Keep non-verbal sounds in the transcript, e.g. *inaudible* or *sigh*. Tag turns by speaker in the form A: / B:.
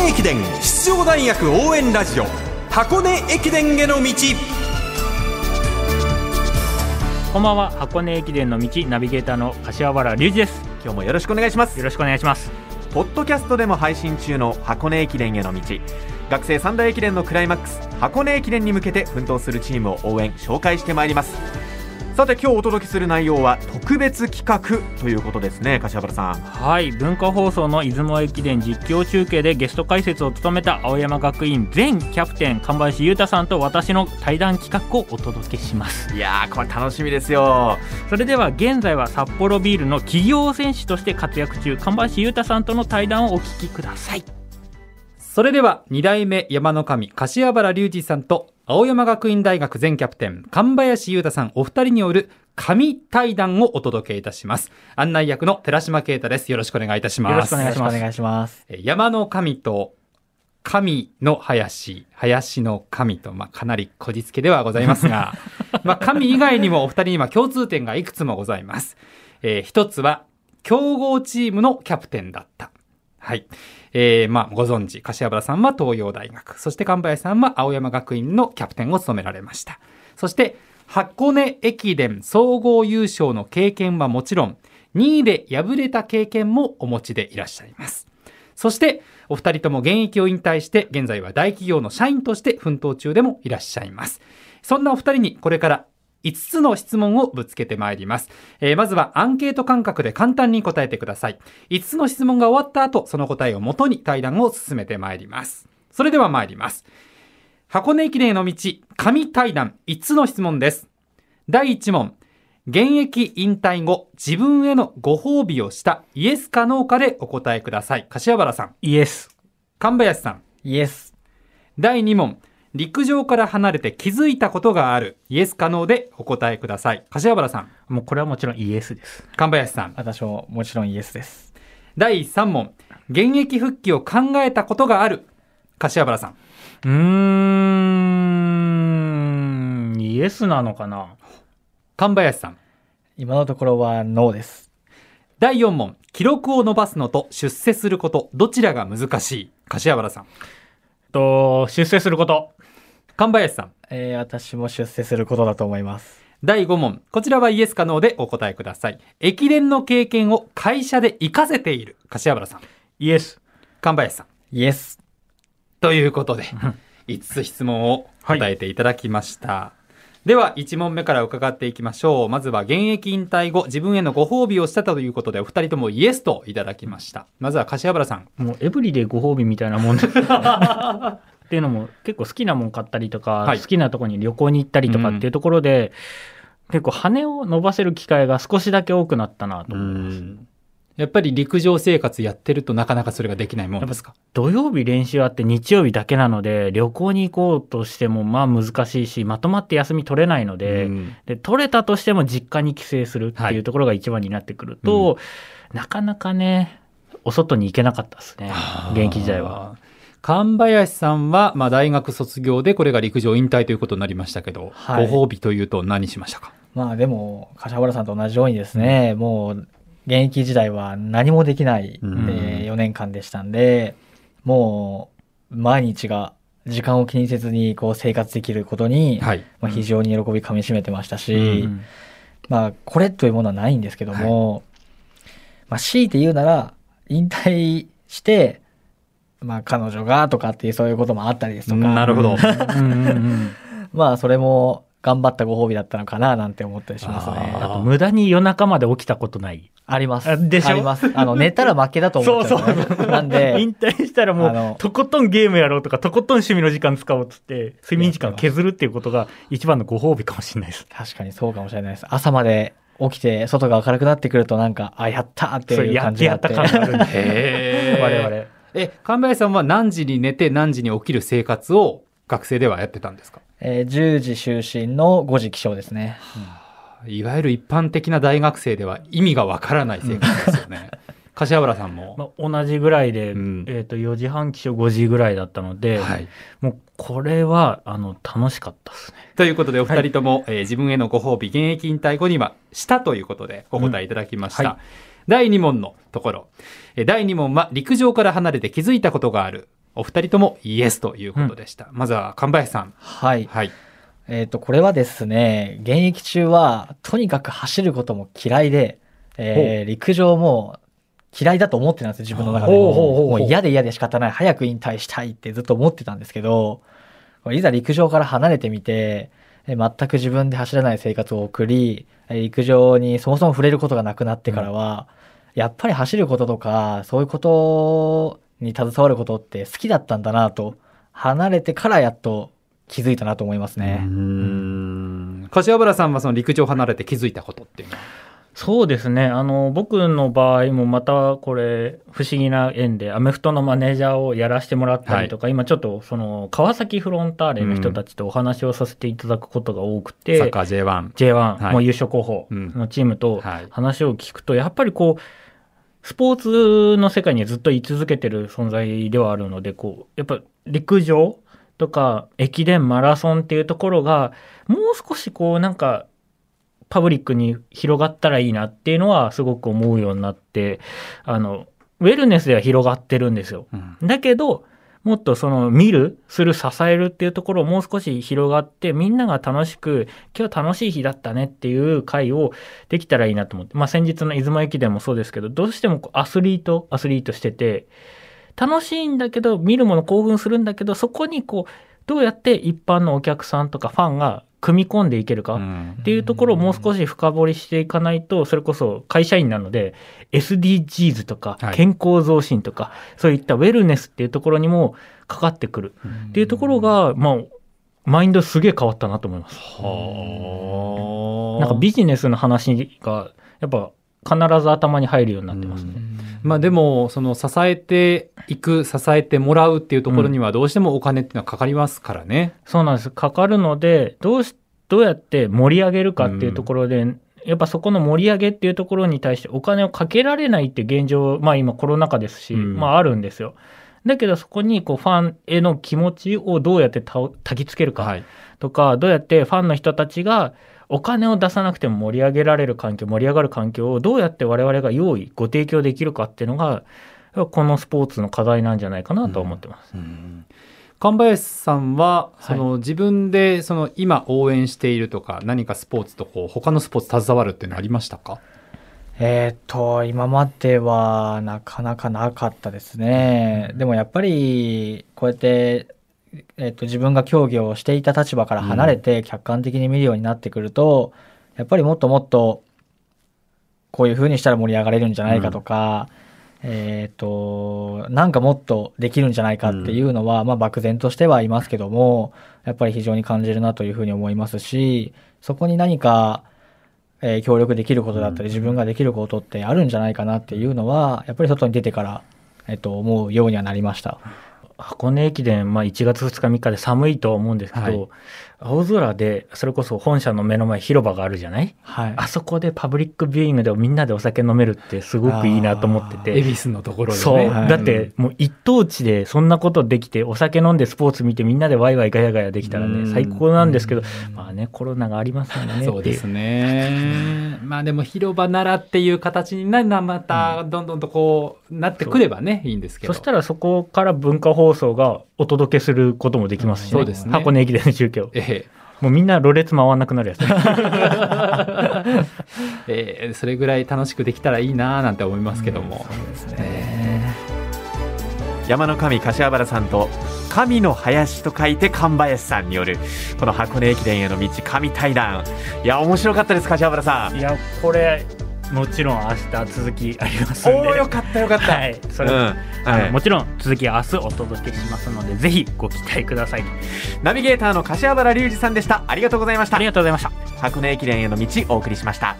A: 根駅伝出場大学応援ラジオ箱根駅伝への道。
B: こんばんは箱根駅伝の道ナビゲーターの柏原隆二です。
A: 今日もよろしくお願いします。
B: よろしくお願いします。
A: ポッドキャストでも配信中の箱根駅伝への道。学生三大駅伝のクライマックス箱根駅伝に向けて奮闘するチームを応援紹介してまいりますさて今日お届けする内容は特別企画ということですね柏原さん。
B: はい文化放送の出雲駅伝実況中継でゲスト解説を務めた青山学院前キャプテン神林裕太さんと私の対談企画をお届けします。
A: いやーこれ楽しみですよ。
B: それでは現在は札幌ビールの企業選手として活躍中神林裕太さんとの対談をお聞きください
C: それでは2代目山の神柏原隆二さんと青山学院大学前キャプテン神林裕太さんお二人による神対談をお届けいたします案内役の寺島啓太ですよろしくお願いいたします
B: よろしくお願いします
C: 山の神と神の林、林の神と、まあ、かなりこじつけではございますが、*laughs* まあ、神以外にもお二人には共通点がいくつもございます。えー一つは、強豪チームのキャプテンだった。はい。えーまあ、ご存知、柏原さんは東洋大学、そして神林さんは青山学院のキャプテンを務められました。そして、箱根駅伝総合優勝の経験はもちろん、2位で敗れた経験もお持ちでいらっしゃいます。そして、お二人とも現役を引退して、現在は大企業の社員として奮闘中でもいらっしゃいます。そんなお二人にこれから5つの質問をぶつけてまいります。えーまずはアンケート感覚で簡単に答えてください。5つの質問が終わった後、その答えをもとに対談を進めてまいります。それでは参ります。箱根駅伝への道、神対談5つの質問です。第1問。現役引退後、自分へのご褒美をしたイエスかノーかでお答えください。柏原さん、
B: イエス
C: 神林さん。
D: イエス。
C: 第2問。陸上から離れて気づいたことがあるイエスかノーでお答えください。柏原さん、
B: もうこれはもちろんイエスです
C: 神林さん。
D: 私ももちろんイエスです。
C: 第3問。現役復帰を考えたことがある柏原さん。
B: うーんイエスなのかな？
C: 神林さん。
D: 今のところはノーです。
C: 第4問。記録を伸ばすのと出世すること、どちらが難しい？柏原さん。
B: と出世すること
C: 神林さん。
D: えー私も出世することだと思います。
C: 第5問。こちらはイエスかノーでお答えください。駅伝の経験を会社で活かせている柏原さん。
B: イエス
C: 神林さん。
D: イエス。
C: ということで、5つ質問を答えていただきました。では、1問目から伺っていきましょう。まずは、現役引退後、自分へのご褒美をしたということで、お二人ともイエスといただきました。まずは、柏原さん。
B: もうエブリデイご褒美みたいなもんです *laughs* っていうのも結構好きなもん買ったりとか、
C: はい。
B: 好きなとこに旅行に行ったりとかっていうところで、結構羽を伸ばせる機会が少しだけ多くなったなと思います。
C: やっぱり陸上生活やってるとなかなかそれができないもんですか？
B: 土曜日練習あって日曜日だけなので旅行に行こうとしてもまあ難しいしまとまって休み取れないので,、
C: うん。
B: で取れたとしても実家に帰省するっていうところが一番になってくると、なかなかねお外に行けなかったですね現役時代は。
C: 神林さんは、まあ、大学卒業で、これが陸上引退ということになりましたけど、
D: はい。
C: ご褒美というと何しましたか？
D: まあでも、柏原さんと同じようにですね、もう、現役時代は何もできない、
C: うん。
D: え4年間でしたんで、もう、毎日が時間を気にせずにこう生活できることに、
C: はい。
D: まあ、非常に喜びかみしめてましたし、
B: うん。
D: まあ、これというものはないんですけども、まあ、強いて言うなら、引退して、まあ、彼女がとかっていうそういうこともあったりですとか、
C: なるほど。
D: まあ、それも頑張ったご褒美だったのかななんて思ったりしますね。
B: あと無駄に夜中まで起きたことない。
D: あります。
B: あでしょ？
D: あります。あの、寝たら負けだと思っちゃうんですよね。なんで、*laughs*
B: 引退したらもうとことんゲームやろうとかとことん趣味の時間使おうっつって睡眠時間削るっていうことが一番のご褒美かもしれないです。
D: 確かにそうかもしれないです。朝まで起きて、外が明るくなってくるとなんか、あ、やったーっていう感じになって。
B: やった感があるんで *laughs* 我々。
C: え、神林さんは何時に寝て何時に起きる生活を学生ではやってたんですか？
D: えー10時就寝の5時起床ですね。
C: いわゆる一般的な大学生では意味がわからない生活ですよね。*laughs* 柏原さんも？
B: まあ、同じぐらいで、
C: うん
B: えっ、と、4時半起床5時ぐらいだったので、
C: はい。
B: もうこれは、あの、楽しかったですね。
C: ということで、お二人とも、えー自分へのご褒美、現役引退後には、したということでお答えいただきました。
B: うんはい
C: 第2問のところ。えー第2問は、陸上から離れて気づいたことがある。お二人ともイエスということでした。まずは神林さん。
D: はい。
C: はい。
D: えっ、と、これはですね、現役中は、とにかく走ることも嫌いで、えー陸上も嫌いだと思ってたんですよ、自分の中でも。もう嫌で嫌で仕方ない、早く引退したいってずっと思ってたんですけど、いざ陸上から離れてみて、えー全く自分で走らない生活を送り、えー陸上にそもそも触れることがなくなってからは、やっぱり走ることとか、そういうことに携わることって好きだったんだなと、離れてからやっと気づいたなと思いますね。
C: うん。柏原さんはその陸上離れて気づいたことっていうのは？
B: そうですね。あの僕の場合もまたこれ不思議な縁でアメフトのマネージャーをやらせてもらったりとか、今ちょっとその川崎フロンターレの人たちとお話をさせていただくことが多くて、
C: サッカー J1。
B: J1、
C: はい。
B: もう優勝候補のチームと
C: はい。
B: 話を聞くと、やっぱりこう、スポーツの世界にずっと居続けてる存在ではあるので、こう、やっぱ陸上とか駅伝、マラソンっていうところが、もう少しこう、なんか、パブリックに広がったらいいなっていうのはすごく思うようになって、あの、ウェルネスでは広がってるんですよ。
C: うん
B: だけど、もっとその見る、する、支えるっていうところをもう少し広がって、みんなが楽しく、今日楽しい日だったねっていう会をできたらいいなと思って。まあ先日の出雲駅伝もそうですけど、どうしてもこうアスリート、アスリートしてて、楽しいんだけど、見るもの興奮するんだけど、そこにこう、どうやって一般のお客さんとかファンが組み込んでいけるか。
C: うん
B: っていうところをもう少し深掘りしていかないと、それこそ会社員なので、SDGs とか
C: はい
B: 健康増進とか、そういったウェルネスっていうところにもかかってくるっていうところが、まあ、マインドすげえ変わったなと思います。
C: はあ
B: なんかビジネスの話が、やっぱ必ず頭に入るようになってますね。
C: まあでもその支えていく支えてもらうっていうところにはどうしてもお金っていうのはかかりますからね。
B: そうなんです。かかるので、どうし、どうやって盛り上げるかっていうところで、やっぱそこの盛り上げっていうところに対してお金をかけられないって現状、まあ今コロナ禍ですし、
C: うん
B: まああるんですよ。だけどそこにこうファンへの気持ちをどうやってた焚きつけるか
C: はい。
B: とか、どうやってファンの人たちがお金を出さなくても盛り上げられる環境、盛り上がる環境をどうやって我々が用意、ご提供できるかっていうのが、このスポーツの課題なんじゃないかなと思ってます。
C: うん神林さんは
B: はい
C: その自分でその今応援しているとか何かスポーツとこう他のスポーツ携わるっていうのはありましたか？
D: えーっと、今まではなかなかなかったですね。でもやっぱり、こうやって、えーっと、自分が競技をしていた立場から離れて客観的に見るようになってくると、やっぱりもっともっと、こういう風にしたら盛り上がれるんじゃないかとか、えーっと、なんかもっとできるんじゃないかっていうのは、まあ漠然としてはいますけども、やっぱり非常に感じるなというふうに思いますし、そこに何か、えー協力できることだったり、自分ができることってあるんじゃないかなっていうのは、やっぱり外に出てから、えっと、思うようにはなりました。
B: 箱根駅伝、まあ、1月2日3日で寒いとは思うんですけど、
C: はい
B: 青空でそれこそ本社の目の前広場があるじゃない？
D: はい。
B: あそこでパブリックビューイングでみんなでお酒飲めるってすごくいいなと思ってて。
C: 恵比寿のところでね。
B: そう、
D: はい
B: だってもう一等地でそんなことできてお酒飲んでスポーツ見てみんなでワイワイガヤガヤできたら
C: うん
B: ね最高なんですけどまあねコロナがありますよねってい
C: そうですね。*laughs* まあでも広場ならっていう形になるのはまたどんどんとこうなってくればね、いいんですけど。
B: そしたらそこから文化放送がお届けすることもできますし、ね。
C: そうですね。
B: 箱根駅伝の中継を。
C: え
B: もうみんなろれつ回らなくなるやつ。ね *laughs*
C: ええ。ーそれぐらい楽しくできたらいいなーなんて思いますけども。
A: 山の神柏原さんと神の林と書いて神林さんによるこの箱根駅伝への道神対談。いや面白かったです柏原さん。
B: いやこれもちろん明日続きありますんで。
A: おおよかったよかった、
B: はいそれ、
A: うん
B: あ
A: はい。
B: のもちろん続きは明日お届けしますのでぜひご期待ください。
A: ナビゲーターの柏原隆二さんでした。ありがとうございました。
B: ありがとうございました。
A: 箱根駅伝への道お送りしました